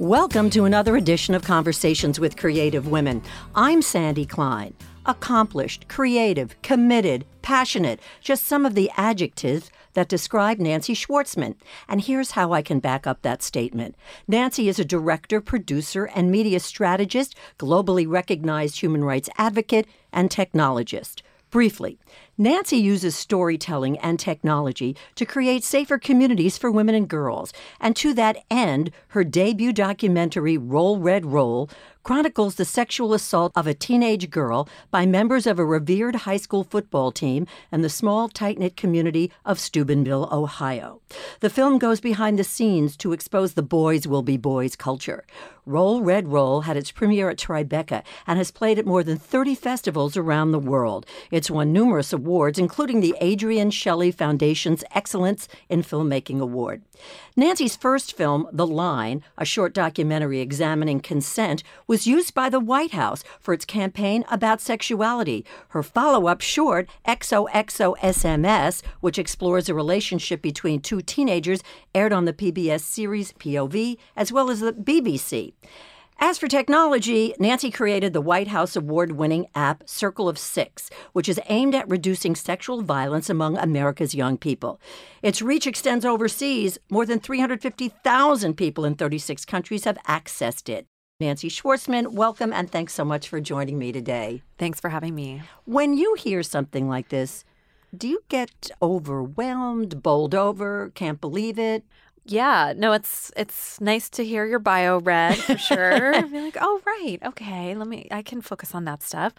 Welcome to another edition of Conversations with Creative Women. I'm Sandy Klein. Accomplished, creative, committed, passionate, just some of the adjectives that describe Nancy Schwartzman. And here's how I can back up that statement Nancy is a director, producer, and media strategist, globally recognized human rights advocate, and technologist. Briefly, Nancy uses storytelling and technology to create safer communities for women and girls. And to that end, her debut documentary, Roll Red Roll, chronicles the sexual assault of a teenage girl by members of a revered high school football team and the small, tight knit community of Steubenville, Ohio. The film goes behind the scenes to expose the boys will be boys culture. Roll Red Roll had its premiere at Tribeca and has played at more than 30 festivals around the world. It's won numerous awards, including the Adrienne Shelly Foundation's Excellence in Filmmaking Award. Nancy's first film, The Line, a short documentary examining consent, was used by the White House for its campaign about sexuality. Her follow up short, XOXO-SMS, which explores a relationship between two teenagers, aired on the PBS series POV as well as the BBC. As for technology, Nancy created the White House award winning app Circle of Six, which is aimed at reducing sexual violence among America's young people. Its reach extends overseas. More than 350,000 people in 36 countries have accessed it. Nancy Schwartzman, welcome and thanks so much for joining me today. Thanks for having me. When you hear something like this, do you get overwhelmed, bowled over, can't believe it? Yeah, no, it's it's nice to hear your bio read for sure. Be like, oh right, okay, let me. I can focus on that stuff.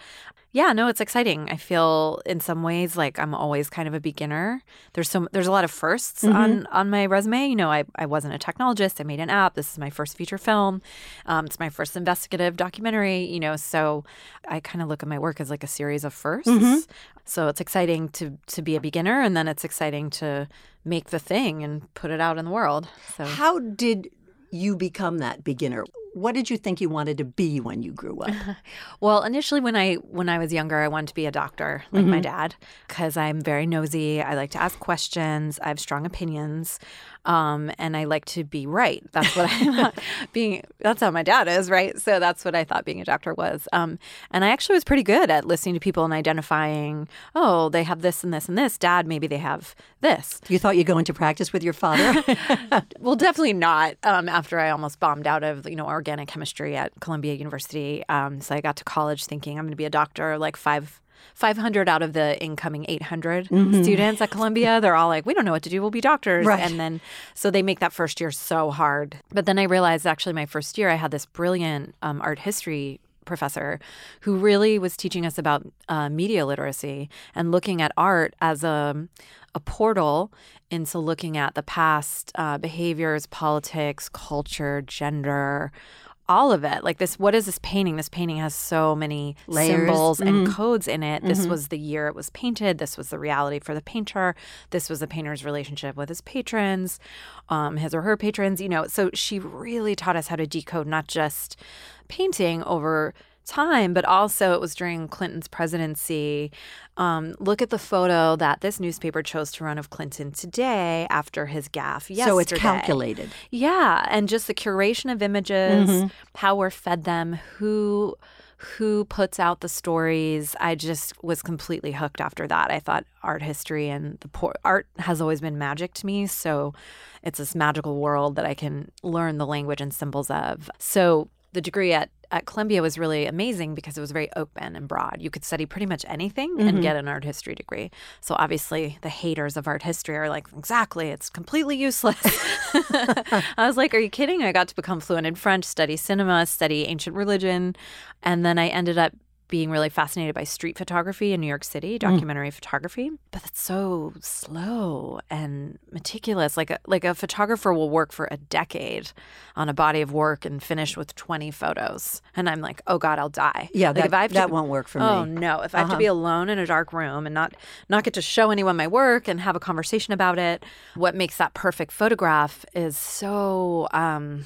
Yeah, no, it's exciting. I feel in some ways like I'm always kind of a beginner. There's so there's a lot of 1sts mm-hmm. on on my resume. You know, I I wasn't a technologist. I made an app. This is my first feature film. Um, it's my first investigative documentary. You know, so I kind of look at my work as like a series of 1sts mm-hmm. So it's exciting to to be a beginner, and then it's exciting to make the thing and put it out in the world. So how did you become that beginner? What did you think you wanted to be when you grew up? well, initially when I when I was younger, I wanted to be a doctor like mm-hmm. my dad because I'm very nosy. I like to ask questions. I have strong opinions. Um, and I like to be right. That's what I being. That's how my dad is, right? So that's what I thought being a doctor was. Um, and I actually was pretty good at listening to people and identifying. Oh, they have this and this and this. Dad, maybe they have this. You thought you'd go into practice with your father? well, definitely not. Um, after I almost bombed out of you know organic chemistry at Columbia University, um, so I got to college thinking I'm going to be a doctor. Like five 500 out of the incoming 800 mm-hmm. students at Columbia, they're all like, we don't know what to do. We'll be doctors. Right. And then, so they make that first year so hard. But then I realized actually, my first year, I had this brilliant um, art history professor who really was teaching us about uh, media literacy and looking at art as a, a portal into looking at the past uh, behaviors, politics, culture, gender, all of it. Like this, what is this painting? This painting has so many Layers. symbols mm-hmm. and codes in it. This mm-hmm. was the year it was painted. This was the reality for the painter. This was the painter's relationship with his patrons, um, his or her patrons. You know, so she really taught us how to decode not just painting over time, but also it was during Clinton's presidency. Um, look at the photo that this newspaper chose to run of Clinton today after his gaffe yesterday. So it's calculated. Yeah, and just the curation of images, mm-hmm. how we're fed them, who who puts out the stories. I just was completely hooked after that. I thought art history and the por- art has always been magic to me, so it's this magical world that I can learn the language and symbols of. So the degree at at Columbia was really amazing because it was very open and broad. You could study pretty much anything mm-hmm. and get an art history degree. So obviously, the haters of art history are like, exactly, it's completely useless. I was like, are you kidding? I got to become fluent in French, study cinema, study ancient religion, and then I ended up being really fascinated by street photography in New York City, mm. documentary mm. photography. But it's so slow and meticulous. Like a, like a photographer will work for a decade on a body of work and finish with 20 photos. And I'm like, oh God, I'll die. Yeah, like that, if I have that won't work for oh, me. Oh no. If I have uh-huh. to be alone in a dark room and not not get to show anyone my work and have a conversation about it, what makes that perfect photograph is so um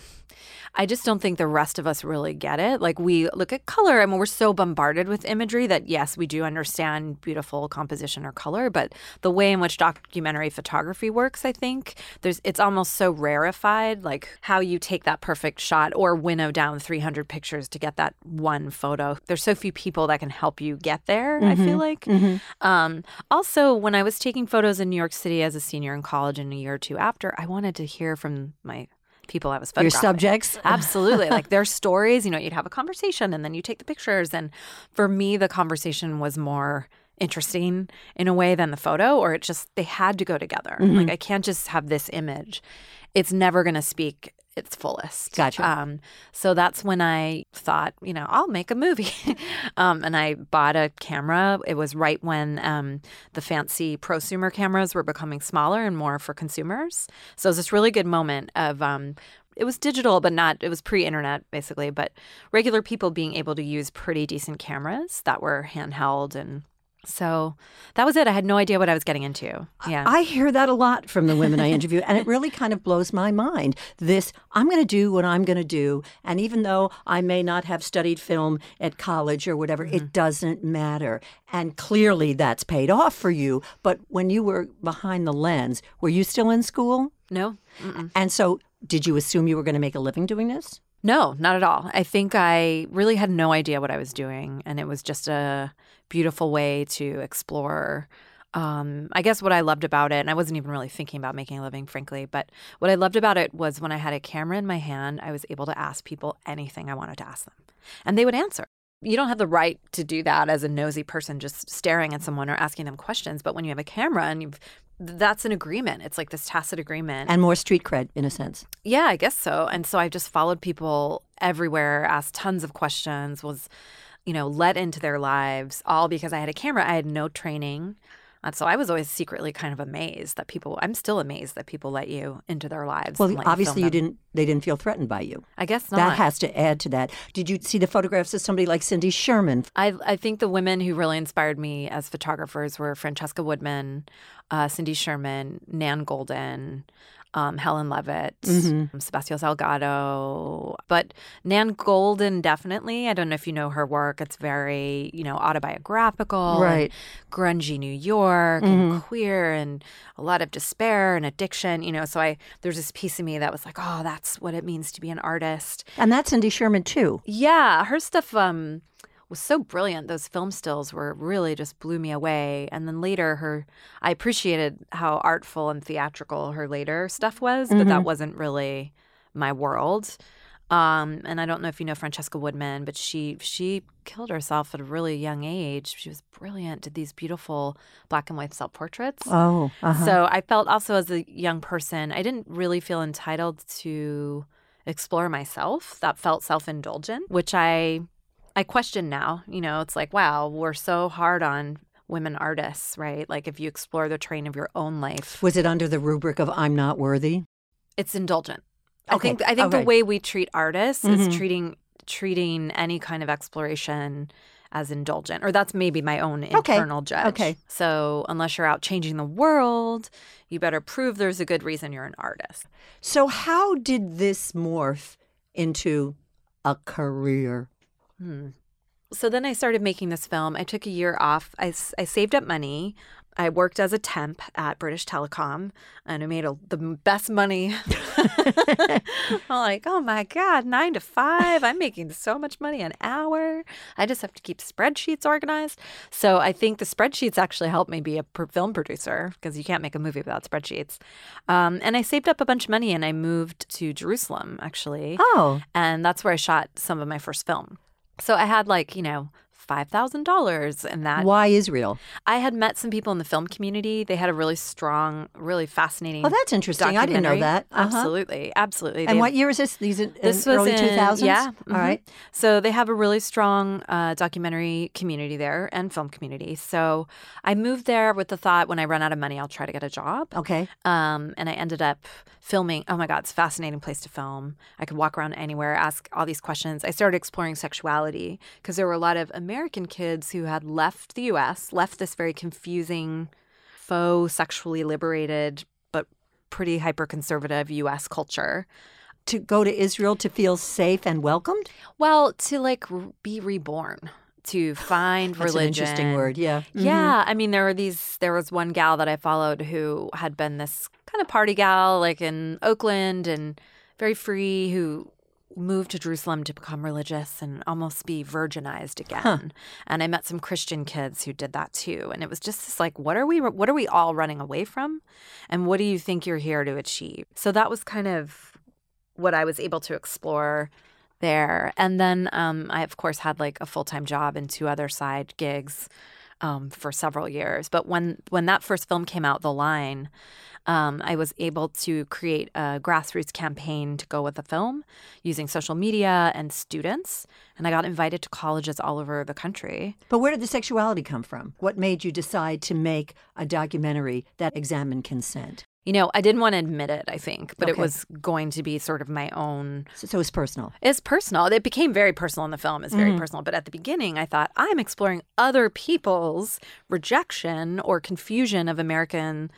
I just don't think the rest of us really get it. Like we look at color, I mean, we're so bombarded with imagery that yes, we do understand beautiful composition or color, but the way in which documentary photography works, I think there's it's almost so rarefied. Like how you take that perfect shot or winnow down 300 pictures to get that one photo. There's so few people that can help you get there. Mm-hmm. I feel like. Mm-hmm. Um, also, when I was taking photos in New York City as a senior in college and a year or two after, I wanted to hear from my people I was photographing. Your subjects? Absolutely. like their stories, you know, you'd have a conversation and then you take the pictures. And for me, the conversation was more interesting in a way than the photo, or it just, they had to go together. Mm-hmm. Like I can't just have this image. It's never going to speak its fullest. Gotcha. Um, so that's when I thought, you know, I'll make a movie. um, and I bought a camera. It was right when um, the fancy prosumer cameras were becoming smaller and more for consumers. So it was this really good moment of um, it was digital, but not, it was pre internet basically, but regular people being able to use pretty decent cameras that were handheld and so that was it. I had no idea what I was getting into. Yeah. I hear that a lot from the women I interview, and it really kind of blows my mind. This, I'm going to do what I'm going to do. And even though I may not have studied film at college or whatever, mm-hmm. it doesn't matter. And clearly that's paid off for you. But when you were behind the lens, were you still in school? No. Mm-mm. And so did you assume you were going to make a living doing this? No, not at all. I think I really had no idea what I was doing. And it was just a beautiful way to explore. Um, I guess what I loved about it, and I wasn't even really thinking about making a living, frankly, but what I loved about it was when I had a camera in my hand, I was able to ask people anything I wanted to ask them, and they would answer. You don't have the right to do that as a nosy person just staring at someone or asking them questions, but when you have a camera and you've that's an agreement. It's like this tacit agreement. And more street cred in a sense. Yeah, I guess so. And so I've just followed people everywhere, asked tons of questions, was you know, let into their lives all because I had a camera. I had no training. And so I was always secretly kind of amazed that people. I'm still amazed that people let you into their lives. Well, obviously you, you, didn't. They didn't feel threatened by you. I guess not. That has to add to that. Did you see the photographs of somebody like Cindy Sherman? I I think the women who really inspired me as photographers were Francesca Woodman, uh, Cindy Sherman, Nan Goldin um, Helen Levitt, mm-hmm. Sebastião Salgado, but Nan Goldin definitely. I don't know if you know her work. It's very you know autobiographical, right? grungy New York mm-hmm. and queer and a lot of despair and addiction. You know, so I there's this piece of me that was like, oh, that's what it means to be an artist, and that's Cindy Sherman too. Yeah, her stuff. Um, was so brilliant. Those film stills were really just blew me away. And then later, her, I appreciated how artful and theatrical her later stuff was, but mm-hmm. that wasn't really my world. Um, and I don't know if you know Francesca Woodman, but she she killed herself at a really young age. She was brilliant, did these beautiful black and white self portraits. Oh, uh-huh. so I felt also as a young person, I didn't really feel entitled to explore myself. That felt self indulgent, which I I question now. You know, it's like, wow, we're so hard on women artists, right? Like if you explore the train of your own life. Was it under the rubric of I'm not worthy? It's indulgent. Okay. I think I think okay. the way we treat artists mm-hmm. is treating treating any kind of exploration as indulgent or that's maybe my own internal okay. judge. Okay. So unless you're out changing the world, you better prove there's a good reason you're an artist. So how did this morph into a career? Hmm. So then I started making this film. I took a year off. I, I saved up money. I worked as a temp at British Telecom and I made a, the best money. I'm like, oh my God, nine to five. I'm making so much money an hour. I just have to keep spreadsheets organized. So I think the spreadsheets actually helped me be a film producer because you can't make a movie without spreadsheets. Um, and I saved up a bunch of money and I moved to Jerusalem, actually. Oh. And that's where I shot some of my first film. So I had like, you know, $5,000 in that. Why Israel? I had met some people in the film community. They had a really strong, really fascinating. Oh, that's interesting. I didn't know that. Uh-huh. Absolutely. Absolutely. And they what have, year is this? These in, this in was early 2000s? Yeah. Mm-hmm. All right. So they have a really strong uh, documentary community there and film community. So I moved there with the thought when I run out of money, I'll try to get a job. Okay. Um, and I ended up filming. Oh my God, it's a fascinating place to film. I could walk around anywhere, ask all these questions. I started exploring sexuality because there were a lot of American kids who had left the US, left this very confusing, faux sexually liberated, but pretty hyper conservative US culture. to go to Israel to feel safe and welcomed? Well, to like be reborn, to find That's religion. an interesting word. Yeah. Mhm. Yeah, I mean, there were these. There was one gal that I followed who had been this kind of party gal, like in Oakland, and very free, who moved to Jerusalem to become religious and almost be virginized again. And I met some Christian kids who did that too. And it was just this like, what are we? What are we all running away from? And what do you think you're here to achieve? So that was kind of what I was able to explore there. And then um, I, of course, had like a full time job and two other side gigs um, for several years. But when when that first film came out, The Line, um, I was able to create a grassroots campaign to go with the film using social media and students. And I got invited to colleges all over the country. But where did the sexuality come from? What made you decide to make a documentary that examined consent? You know, I didn't want to admit it, I think, but it was going to be sort of my own So, so it's personal. It's personal. It became very personal in the film. It's very personal. But at the beginning, I thought I'm exploring other people's rejection or confusion of American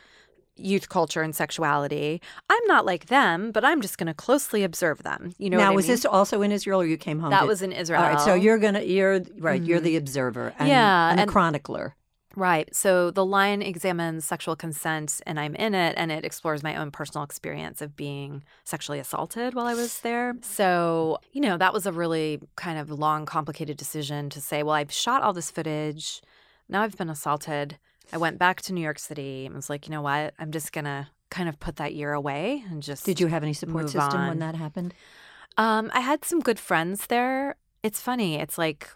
youth culture and sexuality. I'm not like them, but I'm just going to closely observe them. You know now, what I was mean? this also in Israel, or you came home? That to- was in Israel. All right, so you're gonna you're right. You're the mm. observer, and, Yeah, and the and- chronicler. Right. So the line examines sexual consent, and I'm in it, and it explores my own personal experience of being sexually assaulted while I was there. So, you know, that was a really kind of long, complicated decision to say, well, I've shot all this footage. Now I've been assaulted. I went back to New York City and was like, you know what? I'm just going to kind of put that year away and just. Did you have any support system on. when that happened? Um, I had some good friends there. It's funny. It's like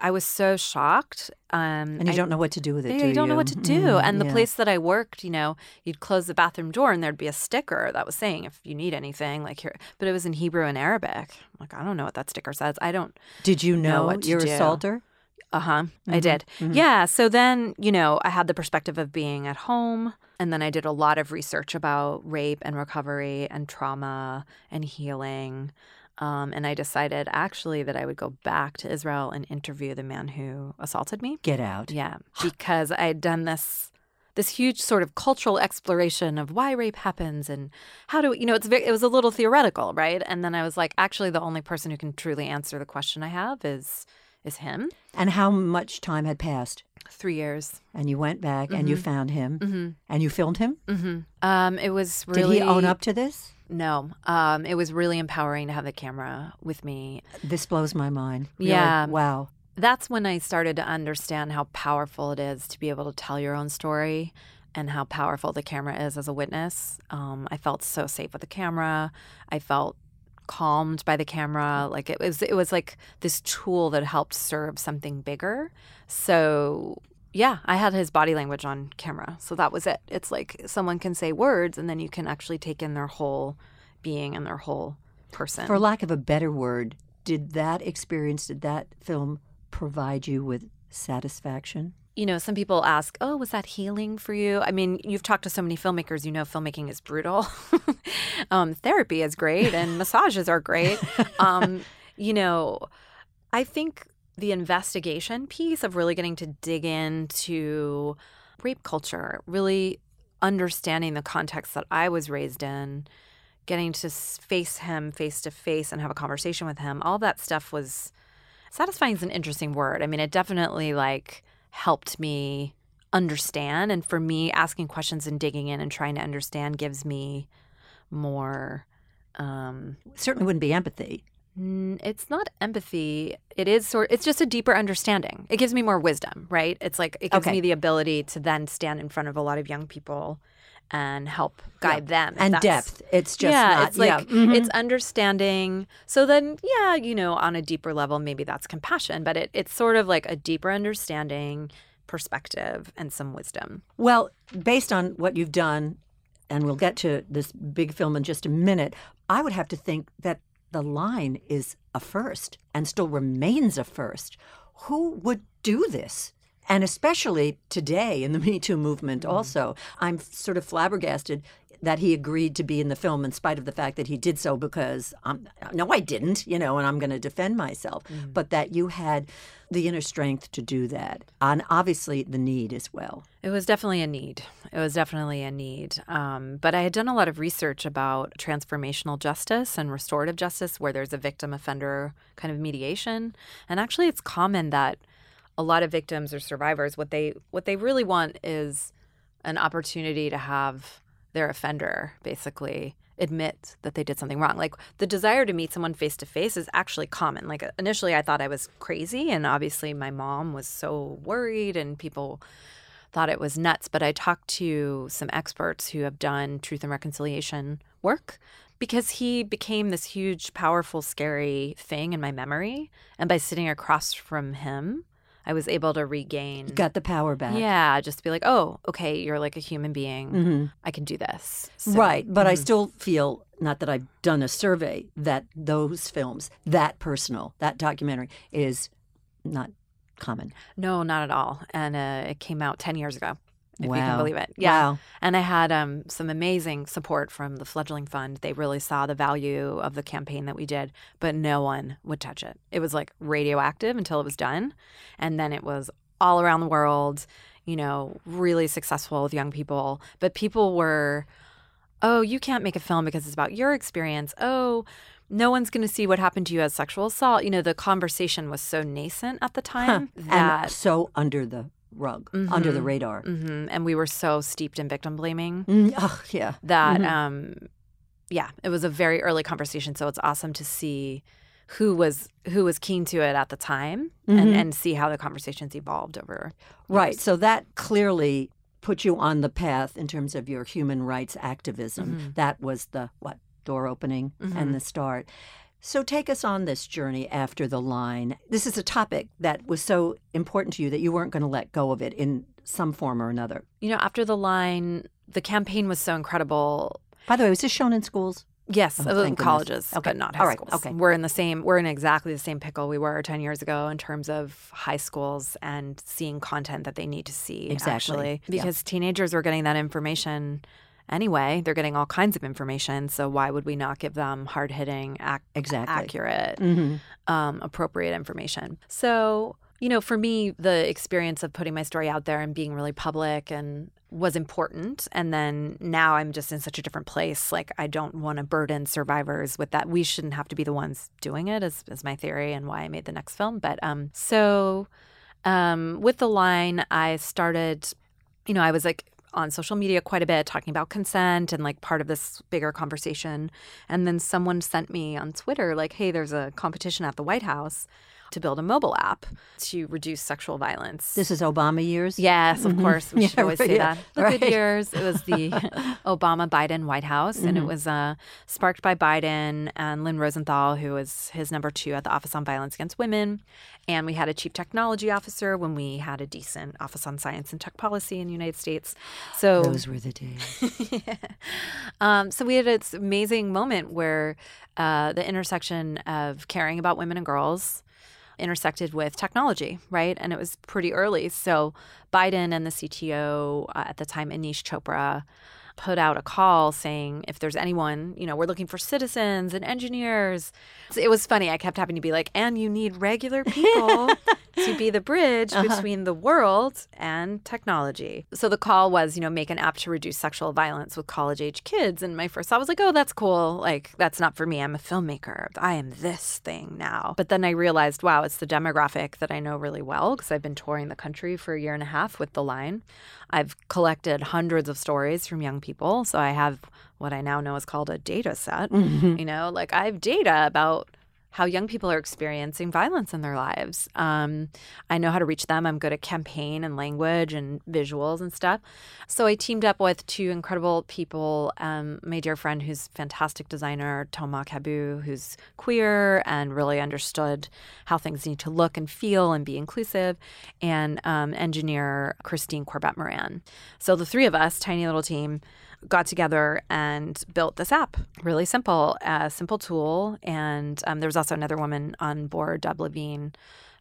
I was so shocked. Um, And you I- don't know what to do with it. yeah, do you don't know what to do. Mm, and the yeah. place that I worked, you know, you'd close the bathroom door and there'd be a sticker that was saying if you need anything, like here, but it was in Hebrew and Arabic. I'm like, I don't know what that sticker says. I don't. Did you know know, what to your do. assaulter? Uh huh. I Mhm, did. mhm. Yeah. So then, you know, I had the perspective of being at home. And then I did a lot of research about rape and recovery and trauma and healing. Um, and I decided actually that I would go back to Israel and interview the man who assaulted me. Get out. Yeah, because I had done this this huge sort of cultural exploration of why rape happens and how do you know it's very it was a little theoretical, right? And then I was like, actually, the only person who can truly answer the question I have is is him. And how much time had passed? Three years. And you went back and you found him Mm-hmm. and you filmed him. Mm-hmm. Um, it was really Did he own up to this? No, um, it was really empowering to have the camera with me. This blows my mind. Really. Yeah. Wow. that's when I started to understand how powerful it is to be able to tell your own story and how powerful the camera is as a witness. Um, I felt so safe with the camera. I felt calmed by the camera. Like it was, it was like this tool that helped serve something bigger. So yeah, I had his body language on camera. So that was it. It's like someone can say words and then you can actually take in their whole being and their whole person. For lack of a better word, did that experience, did that film provide you with satisfaction? You know, some people ask, "Oh, was that healing for you?" I mean, you've talked to so many filmmakers, you know, filmmaking is brutal. um, therapy is great, and massages are great. Um, you know, I think the investigation piece of really getting to dig into rape culture, really understanding the context that I was raised in, getting to face him face to face and have a conversation with him, all that stuff was satisfying is an interesting word. I mean, it definitely like helped me understand and for me asking questions and digging in and trying to understand gives me more um Certainly wouldn't be empathy. it's not empathy it is sort it's just a deeper understanding it gives me more wisdom right it's like it gives Okay. me the ability to then stand in front of a lot of young people and help guide them and depth. It's just yeah, not. it's like yeah. mhm. it's understanding. So then, yeah, you know, on a deeper level, maybe that's compassion, but it, it's sort of like a deeper understanding, perspective, and some wisdom. Well, based on what you've done, and we'll get to this big film in just a minute, I would have to think that the line is a first and still remains a first. Who would do this? And especially today in the Me Too movement, also, I'm sort of flabbergasted that he agreed to be in the film in spite of the fact that he did so because um, no, I didn't, you know, and I'm going to defend myself. But that you had the inner strength to do that, and obviously the need as well. It was definitely a need. It was definitely a need. Um, but I had done a lot of research about transformational justice and restorative justice, where there's a victim offender kind of mediation. And actually, it's common that a lot of victims or survivors what they what they really want is an opportunity to have their offender basically admit that they did something wrong. Like the desire to meet someone face to face is actually common. Like initially I thought I was crazy and obviously my mom was so worried and people thought it was nuts, but I talked to some experts who have done truth and reconciliation work because he became this huge powerful scary thing in my memory and by sitting across from him I was able to regain. Got the power back. Yeah, just be like, oh, okay, you're like a human being. I can do this. So- Right, but I still feel not that I've done a survey that those films, that personal, that documentary is not common. No, not at all. And uh, it came out 10 years ago, if you can believe it. Yeah. Wow. And I had um, some amazing support from the Fledgling Fund. They really saw the value of the campaign that we did, but no one would touch it. It was like radioactive until it was done. And then it was all around the world, you know, really successful with young people. But people were, oh, you can't make a film because it's about your experience. Oh, no one's going to see what happened to you as sexual assault. You know, the conversation was so nascent at the time that And so under the rug, under the radar. Mhm. And we were so steeped in victim blaming Mm, ugh, yeah. that, Mhm. um, yeah, it was a very early conversation. So it's awesome to see who was who was keen to it at the time Mm-hmm. and, and see how the conversations evolved over. Right. So that clearly put you on the path in terms of your human rights activism. Mm-hmm. That was the what door opening and the start. So take us on this journey after the line. This is a topic that was so important to you that you weren't going to let go of it in some form or another. You know, after the line, the campaign was so incredible. By the way, was this shown in schools? Yes, Oh, uh, in goodness. colleges, Okay. but not high All right. schools. Okay. We're in the same. We're in exactly the same pickle we were ten years ago in terms of high schools and seeing content that they need to see. Exactly. Actually, Yeah. because teenagers were getting that information anyway. They're getting all kinds of information. So why would we not give them hard hitting, ac- Exactly. accurate, Mm-hmm. um, appropriate information? So you know, for me, the experience of putting my story out there and being really public and was important. And then now I'm just in such a different place. Like I don't want to burden survivors with that. We shouldn't have to be the ones doing it, is, is my theory and why I made the next film. But um, so um, with the line, I started, you know, I was like on social media quite a bit talking about consent and like part of this bigger conversation. And then someone sent me on Twitter, like, hey, there's a competition at the White House to build a mobile app to reduce sexual violence. This is Obama years? Yes, of course. We Yeah, should always right, say yeah. that. The good years. It was the Obama Biden White House, and Mm-hmm. it was uh, sparked by Biden and Lynn Rosenthal, who was his number two at the Office on Violence Against Women. And we had a chief technology officer when we had a decent Office on Science and Tech Policy in the United States. So Those were the days. um, so we had this amazing moment where uh, the intersection of caring about women and girls intersected with technology, right? And it was pretty early. So Biden and the CTO uh, at the time, Aneesh Chopra, put out a call saying if there's anyone, you know, we're looking for citizens and engineers. So it was funny. I kept having to be like, and you need regular people to be the bridge uh-huh. between the world and technology. So the call was, you know, make an app to reduce sexual violence with college age kids. And my first thought was like, oh, that's cool. Like, that's not for me. I'm a filmmaker. I am this thing now. But then I realized, wow, it's the demographic that I know really well because I've been touring the country for a year and a half with The Line. I've collected hundreds of stories from young people. So I have what I now know is called a data set. Mm-hmm. You know, like I have data about how young people are experiencing violence in their lives. Um, I know how to reach them. I'm good at campaign and language and visuals and stuff. So I teamed up with two incredible people. Um, my dear friend, who's fantastic designer, Thomas Cabu, who's queer and really understood how things need to look and feel and be inclusive, and um, engineer Christine Corbett Moran. So the three of us, tiny little team, got together and built this app. Really simple, a simple tool. And um, there was also another woman on board, Deb Levine,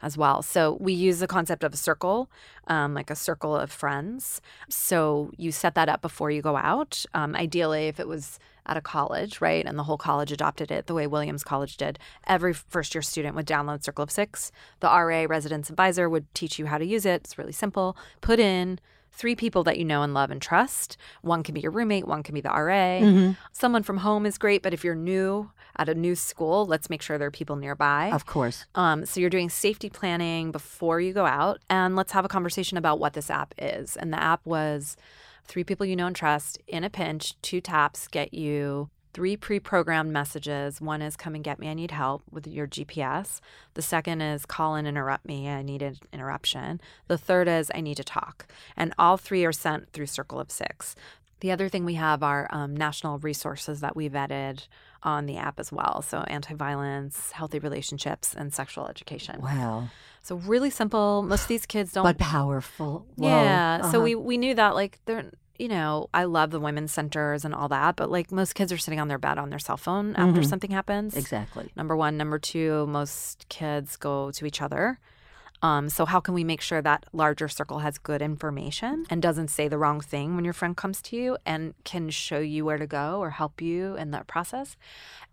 as well. So we use the concept of a circle, um, like a circle of friends. So you set that up before you go out. Um, ideally, if it was at a college, right, and the whole college adopted it the way Williams College did, every first year student would download Circle of Six. The RA residence advisor would teach you how to use it. It's really simple. Put in three people that you know and love and trust. One can be your roommate, one can be the RA. Mm-hmm. Someone from home is great, but if you're new at a new school, let's make sure there are people nearby. Of course. Um, so you're doing safety planning before you go out, and let's have a conversation about what this app is. And the app was three people you know and trust in a pinch, two taps get you three pre programmed messages. One is come and get me, I need help with your GPS. The second is call and interrupt me, I need an interruption. The third is I need to talk. And all three are sent through Circle of Six. The other thing we have are um, national resources that we vetted on the app as well. So, anti violence, healthy relationships, and sexual education. Wow. So, really simple. Most of these kids don't. But powerful. Whoa. yeah. Uh-huh. So, we, we knew that, like, they're, you know, I love the women's centers and all that, but like most kids are sitting on their bed on their cell phone after Mhm. something happens. Exactly. Number one. Number two, most kids go to each other. Um, so how can we make sure that larger circle has good information and doesn't say the wrong thing when your friend comes to you and can show you where to go or help you in that process?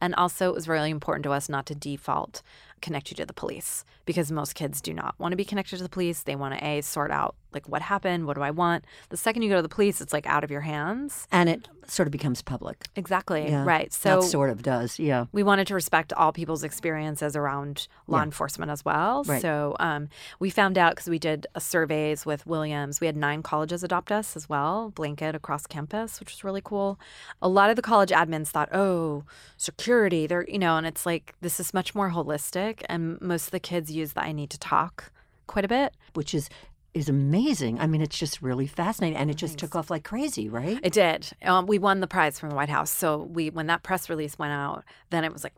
And also, it was really important to us not to default connect you to the police because most kids do not want to be connected to the police. They want to a sort out like what happened, what do I want. The second you go to the police, it's like out of your hands. And it sort of becomes public. Exactly Yeah. right. So that sort of does. Yeah. we wanted to respect all people's experiences around law Yeah. enforcement as well. Right. So um, we found out because we did a surveys with Williams. We had nine colleges adopt us as well, blanket across campus, which was really cool. A lot of the college admins thought, oh, security, they're you know, and it's like this is much more holistic. And most of the kids use the I need to talk quite a bit. Which is is amazing. I mean, it's just really fascinating, and it just took off like crazy, right? It did. Um, we won the prize from the White House. So we when that press release went out, then it was like,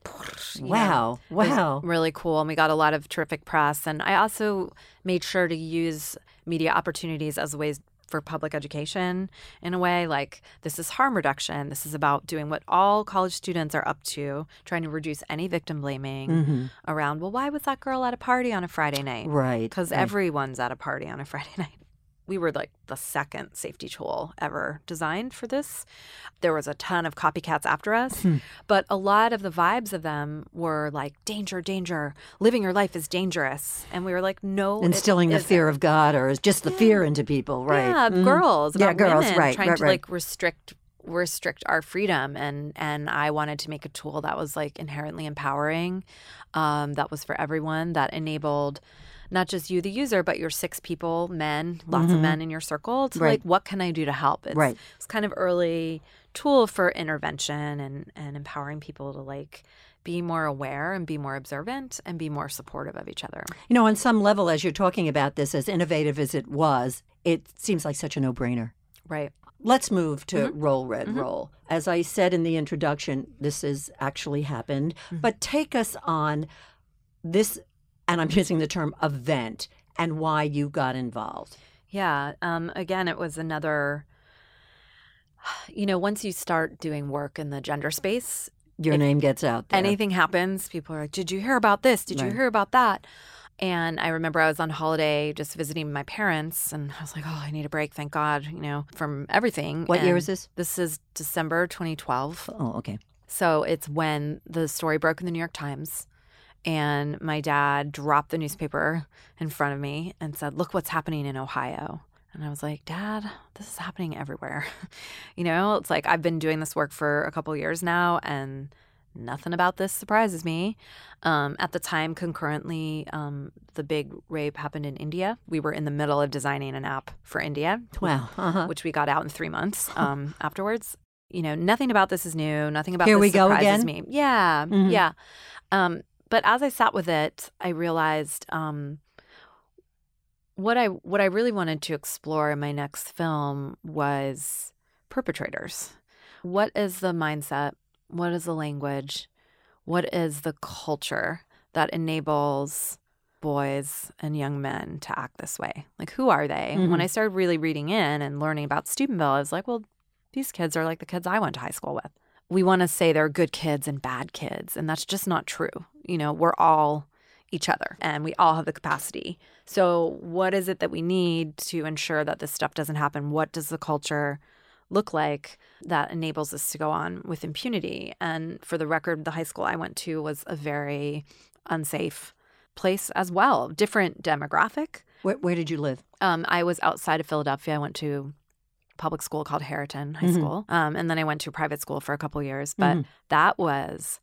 know, Wow. Was Wow. really cool. And we got a lot of terrific press. And I also made sure to use media opportunities as ways for public education in a way like this is harm reduction. This is about doing what all college students are up to, trying to reduce any victim blaming hmm around, well, why was that girl at a party on a Friday night? Right. Because right. everyone's at a party on a Friday night. We were like the second safety tool ever designed for this. There was a ton of copycats after us, Hmm. but a lot of the vibes of them were like danger, danger, living your life is dangerous. And we were like, no, instilling the isn't. fear of God or just the fear into people, right? Yeah, Mhm. girls, Yeah, girls, right, trying right, to right. like restrict restrict our freedom and and I wanted to make a tool that was like inherently empowering um that was for everyone that enabled not just you the user but your six people men lots of Mhm. men in your circle to Right. like what can I do to help it's, Right. it's kind of early tool for intervention and and empowering people to like be more aware and be more observant and be more supportive of each other You know, on some level, as you're talking about this, as innovative as it was, it seems like such a no brainer. right Let's move to Mm-hmm. Roll Red Roll. As I said in the introduction, this has actually happened. Mm-hmm. But take us on this, and I'm using the term event, and why you got involved. Yeah. Um, again, it was another, you know, once you start doing work in the gender space, Your name gets out there. anything happens, people are like, Did you hear about this? Did Right. you hear about that? And I remember I was on holiday just visiting my parents, and I was like, Oh, I need a break. Thank God, you know, from everything. What year was this? This is December 2012. Oh, okay. So it's when the story broke in the New York Times. And my dad dropped the newspaper in front of me and said, Look what's happening in Ohio. And I was like, Dad, this is happening everywhere. you know, it's like I've been doing this work for a couple years now, and nothing about this surprises me. Um, at the time, concurrently, um, the big rape happened in India. We were in the middle of designing an app for India, Wow. Uh-huh. which we got out in three months um, afterwards. You know, nothing about this is new. Nothing about Here this we go surprises again? me. Yeah, Mhm. yeah. Um, but as I sat with it, I realized um, what I what I really wanted to explore in my next film was perpetrators. What is the mindset? What is the language? What is the culture that enables boys and young men to act this way? Like, who are they? Mhm. When I started really reading in and learning about Steubenville, I was like, well, these kids are like the kids I went to high school with. We want to say there are good kids and bad kids, and that's just not true. You know, we're all each other and we all have the capacity. So, what is it that we need to ensure that this stuff doesn't happen? What does the culture look like that enables us to go on with impunity? And for the record, the high school I went to was a very unsafe place as well, different demographic. Where, where did you live? Um, I was outside of Philadelphia. I went to public school called Harriton High mm-hmm. School, um, and then I went to a private school for a couple years. But mm-hmm. that was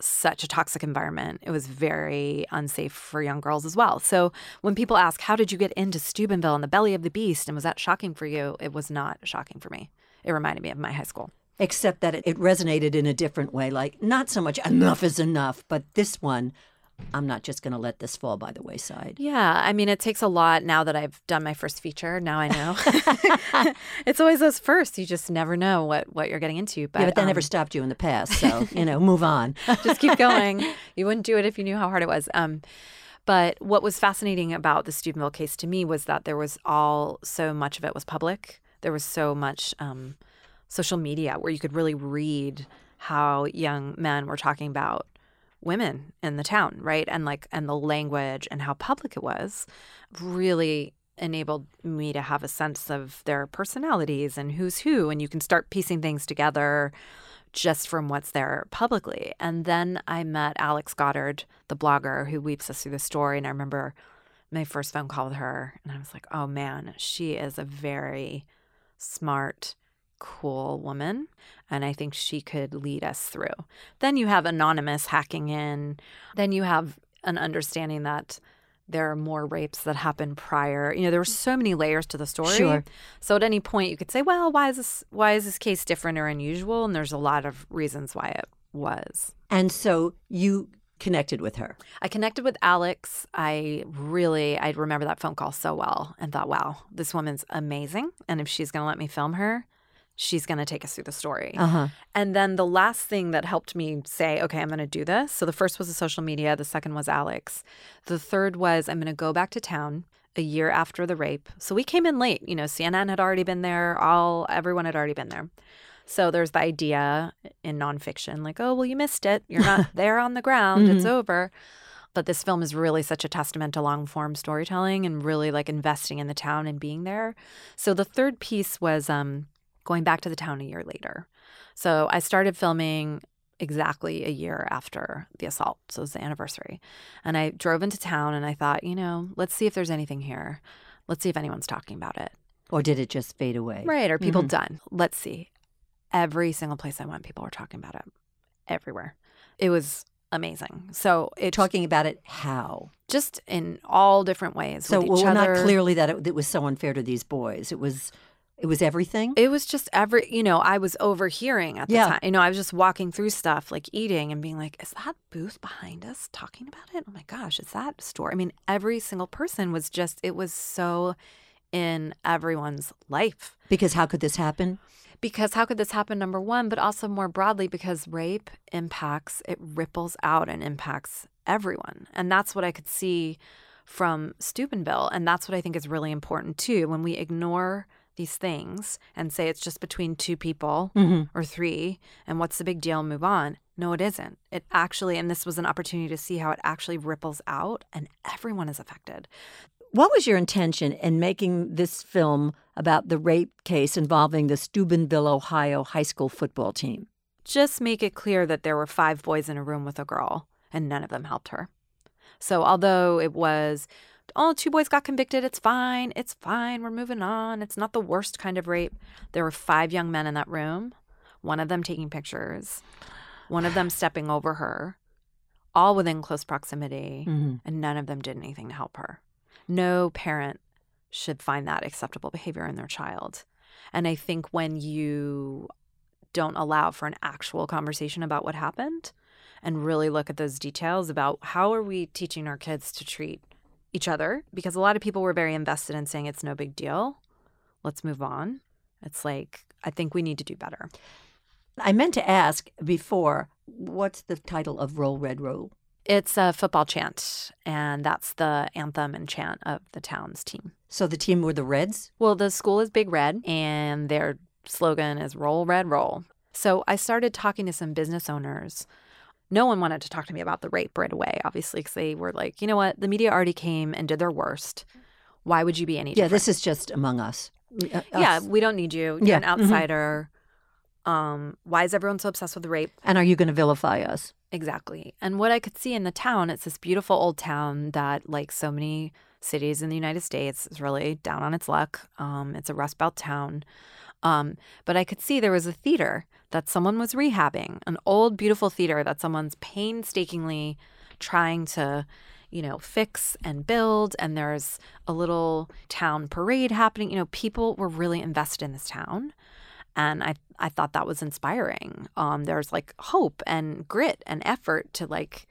such a toxic environment. It was very unsafe for young girls as well. So when people ask, "How did you get into Steubenville and the belly of the beast?" and was that shocking for you? It was not shocking for me. It reminded me of my high school. Except that it, it resonated in a different way. Like not so much enough is enough, but this one I'm not just going to let this fall by the wayside. Yeah. I mean, it takes a lot now that I've done my first feature. Now I know. it's always those first. You just never know what, what you're getting into. But, yeah, but that um, never stopped you in the past. So, you know, move on. just keep going. You wouldn't do it if you knew how hard it was. Um, but what was fascinating about the Steubenville case to me was that there was all, so much of it was public. There was so much um, social media where you could really read how young men were talking about women in the town, right? And like, and the language and how public it was really enabled me to have a sense of their personalities and who's who. And you can start piecing things together just from what's there publicly. And then I met Alex Goddard, the blogger who weeps us through the story. And I remember my first phone call with her, and I was like, oh man, she is a very smart, cool woman. And I think she could lead us through. Then you have anonymous hacking in. Then you have an understanding that there are more rapes that happened prior. You know, there were so many layers to the story. Sure. So at any point you could say, well, why is this why is this case different or unusual? And there's a lot of reasons why it was. And so you connected with her. I connected with Alex. I really I remember that phone call so well and thought, wow, this woman's amazing. And if she's gonna let me film her, she's going to take us through the story. Uh-huh. And then the last thing that helped me say, okay, I'm going to do this. So the first was the social media, the second was Alex. The third was I'm going to go back to town a year after the rape. So we came in late. You know, CNN had already been there, all everyone had already been there. So there's the idea in nonfiction, like, oh, well, you missed it. You're not there on the ground. Mm-hmm. It's over. But this film is really such a testament to long form storytelling and really like investing in the town and being there. So the third piece was um, going back to the town a year later. So I started filming exactly a year after the assault. So it was the anniversary. And I drove into town and I thought, you know, let's see if there's anything here. Let's see if anyone's talking about it. Or did it just fade away? Right. Are people mm-hmm. done? Let's see. Every single place I went, people were talking about it. Everywhere. It was amazing. So it talking about it how? Just in all different ways. So well, not clearly that it, it was so unfair to these boys. It was it was everything? It was just every, you know, I was overhearing at the yeah. time. You know, I was just walking through stuff, like eating and being like, is that booth behind us talking about it? Oh my gosh, is that store? I mean, every single person was just, it was so in everyone's life. Because how could this happen? Because how could this happen, number one, but also more broadly, because rape impacts, it ripples out and impacts everyone. And that's what I could see from Steubenville. And that's what I think is really important too. When we ignore these things and say it's just between two people mm-hmm. or three and what's the big deal move on no it isn't it actually and this was an opportunity to see how it actually ripples out and everyone is affected what was your intention in making this film about the rape case involving the Steubenville, Ohio high school football team? Just make it clear that there were five boys in a room with a girl, and none of them helped her. So, although it was oh, two boys got convicted. It's fine. It's fine. We're moving on. It's not the worst kind of rape. There were five young men in that room, one of them taking pictures, one of them stepping over her, all within close proximity, mm-hmm. and none of them did anything to help her. No parent should find that acceptable behavior in their child. And I think when you don't allow for an actual conversation about what happened and really look at those details about how are we teaching our kids to treat each other because a lot of people were very invested in saying it's no big deal. Let's move on. It's like, I think we need to do better. I meant to ask before, what's the title of Roll Red Roll? It's a football chant, and that's the anthem and chant of the town's team. So the team were the Reds? Well, the school is Big Red, and their slogan is Roll Red Roll. So I started talking to some business owners no one wanted to talk to me about the rape right away, obviously, because they were like, you know what, the media already came and did their worst. Why would you be any Yeah, different? this is just among us. Uh, yeah, us. we don't need you. You're Yeah, an mhm. outsider. Um, why is everyone so obsessed with the rape? And are you going to vilify us? Exactly. And what I could see in the town, it's this beautiful old town that, like so many cities in the United States, is really down on its luck. Um, it's a Rust Belt town. Um, but I could see there was a theater that someone was rehabbing, an old, beautiful theater that someone's painstakingly trying to, you know, fix and build. And there's a little town parade happening. You know, people were really invested in this town and I I thought that was inspiring. Um, there's like hope and grit and effort to like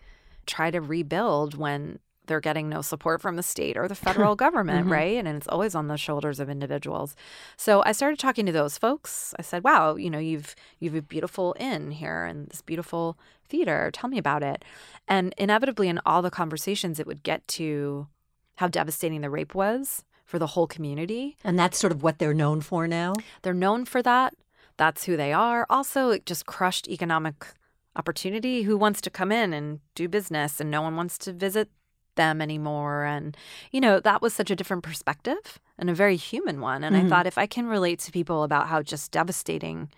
try to rebuild when they're getting no support from the state or the federal government, Mhm. right? And it's always on the shoulders of individuals. So I started talking to those folks. I said, "Wow, you know, you've you've a beautiful inn here and this beautiful theater. Tell me about it." And inevitably, in all the conversations, it would get to how devastating the rape was for the whole community. And that's sort of what they're known for now. They're known for that. That's who they are. Also, it just crushed economic opportunity. Who wants to come in and do business and no one wants to visit them anymore? And, you know, that was such a different perspective and a very human one. And Mhm. I thought if I can relate to people about how just devastating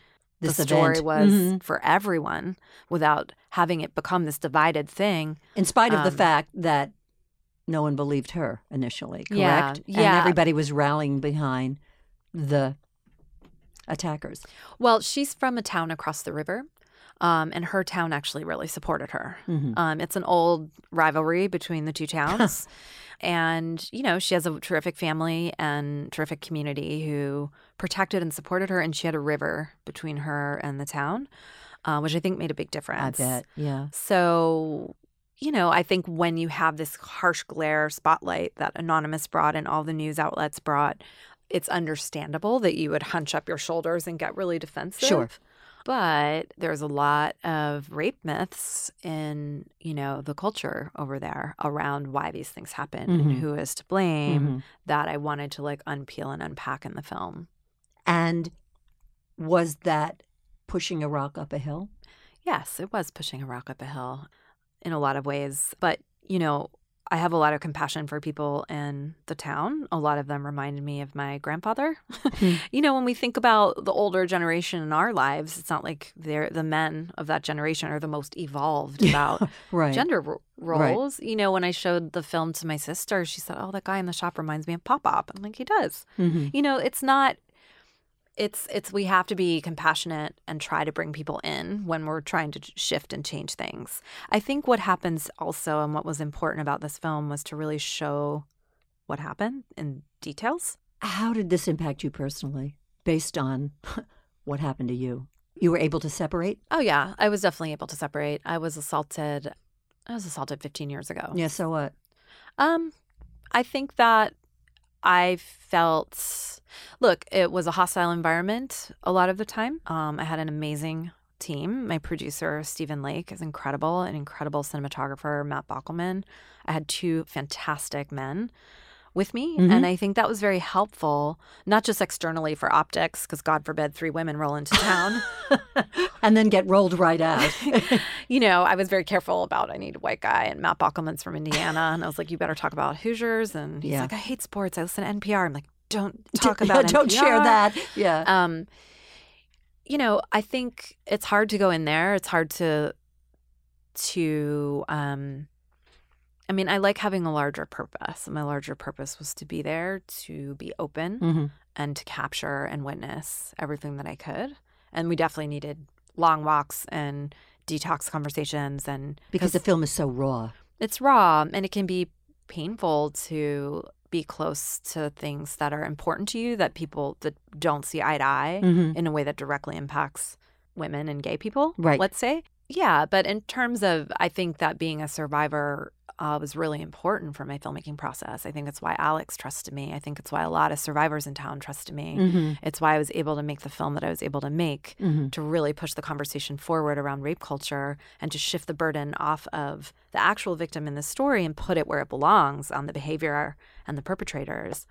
This the story event. was Mhm. for everyone without having it become this divided thing. In spite of the Um, fact that no one believed her initially, correct? Yeah, And yeah. everybody was rallying behind the attackers. Well, she's from a town across the river. Um, and her town actually really supported her. Mhm. Um, it's an old rivalry between the two towns. and, you know, she has a terrific family and terrific community who protected and supported her. And she had a river between her and the town, uh, which I think made a big I difference. bet. Yeah. So, you know, I think when you have this harsh glare spotlight that Anonymous brought and all the news outlets brought, it's understandable that you would hunch up your shoulders and get really defensive. Sure. But there's a lot of rape myths in, you know, the culture over there around why these things happen Mhm. and who is to blame Mhm. that I wanted to like unpeel and unpack in the film. And was that pushing a rock up a hill? Yes, it was pushing a rock up a hill in a lot of ways. But, you know, I have a lot of compassion for people in the town. A lot of them reminded me of my grandfather. Hmm. you know, when we think about the older generation in our lives, it's not like they're the men of that generation are the most evolved about Right. gender Right. roles. You know, when I showed the film to my sister, she said, "Oh, that guy in the shop reminds me of Pop Pop." I'm like, "He does." Mhm. You know, it's not it's it's we have to be compassionate and try to bring people in when we're trying to shift and change things. I think what happens also and what was important about this film was to really show what happened in details. How did this impact you personally based on what happened to you? You were able to separate? Oh yeah, I was definitely able to separate. I was assaulted I was assaulted 15 years ago. Yeah, so what? Um, I think that I felt, look, it was a hostile environment a lot of the time. Um, I had an amazing team. My producer, Stephen Lake, is incredible, an incredible cinematographer, Matt Bockelman. I had two fantastic men with me. Mhm. And I think that was very helpful, not just externally for optics, because God forbid three women roll into town. and then get rolled right out. you know, I was very careful about I need a white guy, and Matt Bockelman's from Indiana, and I was like, you better talk about Hoosiers, and he's Yeah. like, I hate sports. I listen to NPR. I'm like, don't talk about don't share that. Yeah. Um, you know, I think it's hard to go in there. It's hard to to um I mean, I like having a larger purpose. My larger purpose was to be there, to be open, Mhm. and to capture and witness everything that I could. And we definitely needed long walks and detox conversations and Because the film is so raw. it's raw and it can be painful to be close to things that are important to you that people that don't see eye to eye Mhm. in a way that directly impacts women and gay people Right. let's say yeah but in terms of i think that being a survivor uh, was really important for my filmmaking process i think it's why alex trusted me i think it's why a lot of survivors in town trusted me Mhm. it's why i was able to make the film that i was able to make Mhm. to really push the conversation forward around rape culture and to shift the burden off of the actual victim in the story and put it where it belongs on the behavior and the perpetrators.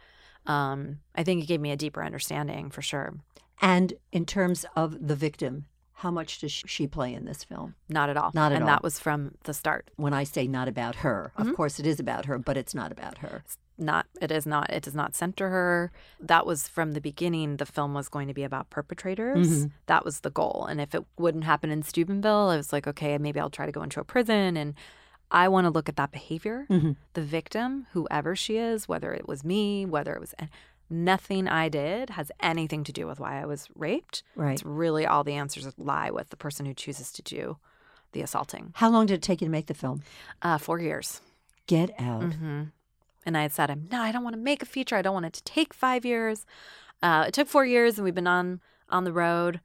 Um, I think it gave me a deeper understanding for sure. And in terms of the victim, How much does she play in this film? Not at all. Not at and all. that was from the start. When I say not about her, Mm-hmm. of course it is about her, but it's not about her. Not it is not it does not center her. That was from the beginning the film was going to be about perpetrators. Mm-hmm. That was the goal. And if it wouldn't happen in Steubenville, I was like, okay, maybe I'll try to go into a prison and I want to look at that behavior. Mm-hmm. The victim, whoever she is, whether it was me, whether it was nothing I did has anything to do with why I was raped. Right. It's really all the answers lie with the person who chooses to do the assaulting. How long did it take you to make the film? Uh, four years. Get out. hmm And I had said, "I'm no, I don't want to make a feature. I don't want it to take five years." Uh, it took four years, and we've been on on the road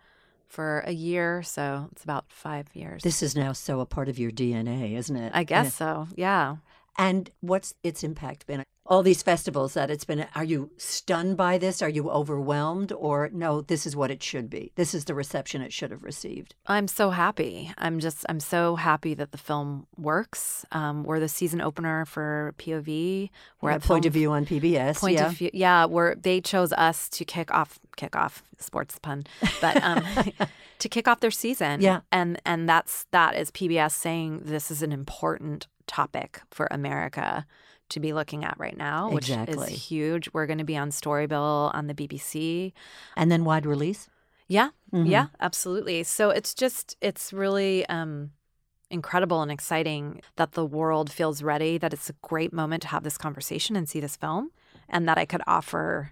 for a year, so it's about five years. This is now so a part of your DNA, isn't it? I guess so. Yeah. And what's its impact been? All these festivals that it's been, are you stunned by this? Are you overwhelmed? Or no, this is what it should be? This is the reception it should have received. I'm so happy. I'm just I'm so happy that the film works. Um, we're the season opener for POV. We're Yeah, at point Film of view on PBS. point yeah. of view yeah where they chose us to kick off kick off sports pun but um to kick off their season Yeah. and and that's that is pbs saying this is an important topic for america to be looking at right now which Exactly. is huge we're going to be on Storyville on the bbc and then wide release? yeah Mhm. yeah absolutely so it's just it's really um incredible and exciting that the world feels ready that it's a great moment to have this conversation and see this film and that i could offer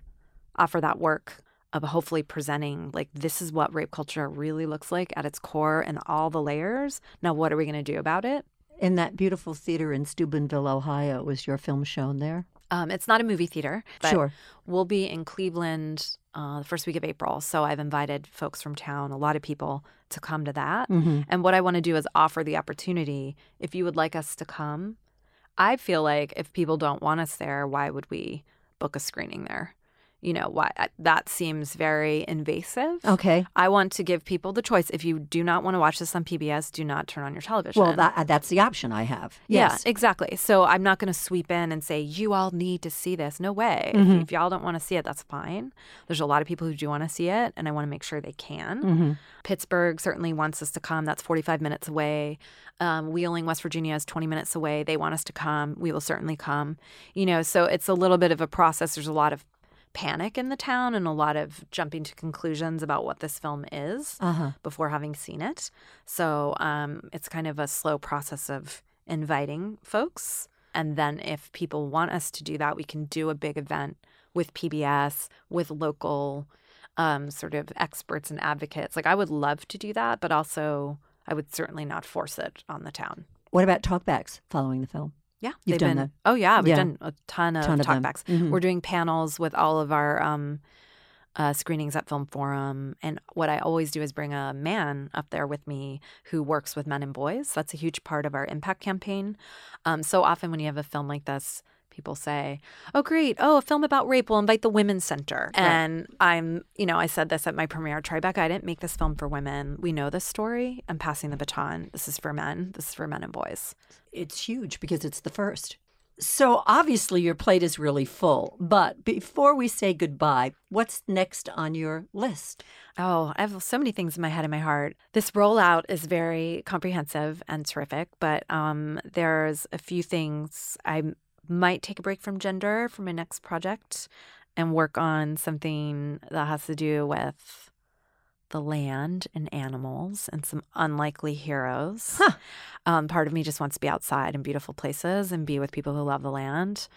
offer that work of hopefully presenting like this is what rape culture really looks like at its core and all the layers now what are we going to do about it In that beautiful theater in Steubenville, Ohio, was your film shown there? um, it's not a movie theater but Sure. we'll be in cleveland uh, the first week of april so i've invited folks from town a lot of people to come to that Mm-hmm. And what I want to do is offer the opportunity. If you would like us to come, I feel like if people don't want us there, why would we book a screening there? You know, why that seems very invasive. Okay. I want to give people the choice. If you do not want to watch this on PBS, do not turn on your television. Well, that, uh, that's the option I have. Yes. Yeah, exactly. So I'm not going to sweep in and say, you all need to see this. No way. Mm-hmm. If, if y'all don't want to see it, that's fine. There's a lot of people who do want to see it, and I want to make sure they can. Mm-hmm. Pittsburgh certainly wants us to come. That's 45 minutes away. Um, Wheeling, West Virginia is 20 minutes away. They want us to come. We will certainly come. You know, so it's a little bit of a process. There's a lot of panic in the town and a lot of jumping to conclusions about what this film is Uh-huh. before having seen it. So um, it's kind of a slow process of inviting folks. And then if people want us to do that, we can do a big event with PBS, with local um, sort of experts and advocates. Like I would love to do that, but also I would certainly not force it on the town. What about talkbacks following the film? Yeah, You've they've done been. that. Oh yeah, we've Yeah. done a ton of Ton of talkbacks. Mhm. We're doing panels with all of our um, uh, screenings at Film Forum, and what I always do is bring a man up there with me who works with men and boys. That's a huge part of our impact campaign. Um, so often when you have a film like this. People say, "Oh, great! Oh, a film about rape. We'll invite the Women's Center." And I'm, you know, I said this at my premiere. Tribeca, I didn't make this film for women. We know this story. I'm passing the baton. This is for men. This is for men and boys. It's huge because it's the first. So obviously your plate is really full. But before we say goodbye, what's next on your list? Oh, I have so many things in my head and my heart. This rollout is very comprehensive and terrific, but um, there's a few things I might take a break from gender for my next project and work on something that has to do with the land and animals and some unlikely heroes. Huh. Um, part of me just wants to be outside in beautiful places and be with people who love the land,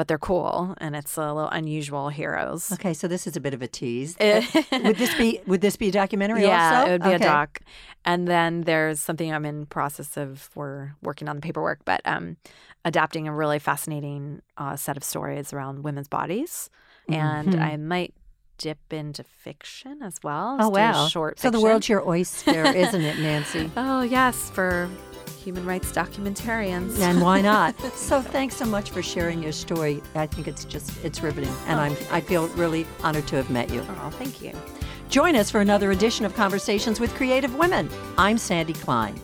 but they're cool and it's a little unusual heroes. Okay, so this is a bit of a tease. Would this be would this be a documentary yeah, also? it would be Okay. a doc. And then there's something I'm in process of we're working on the paperwork, but um, adapting a really fascinating uh, set of stories around women's bodies, and Mhm. I might dip into fiction as well. Oh just do a wow. short. so the world's your oyster, isn't it, Nancy? Oh yes, for human rights documentarians. And why not? So thanks so much for sharing your story. I think it's just it's riveting, and oh. I'm I feel really honored to have met you. Oh, thank you. Join us for another edition of Conversations with Creative Women. I'm Sandy Klein.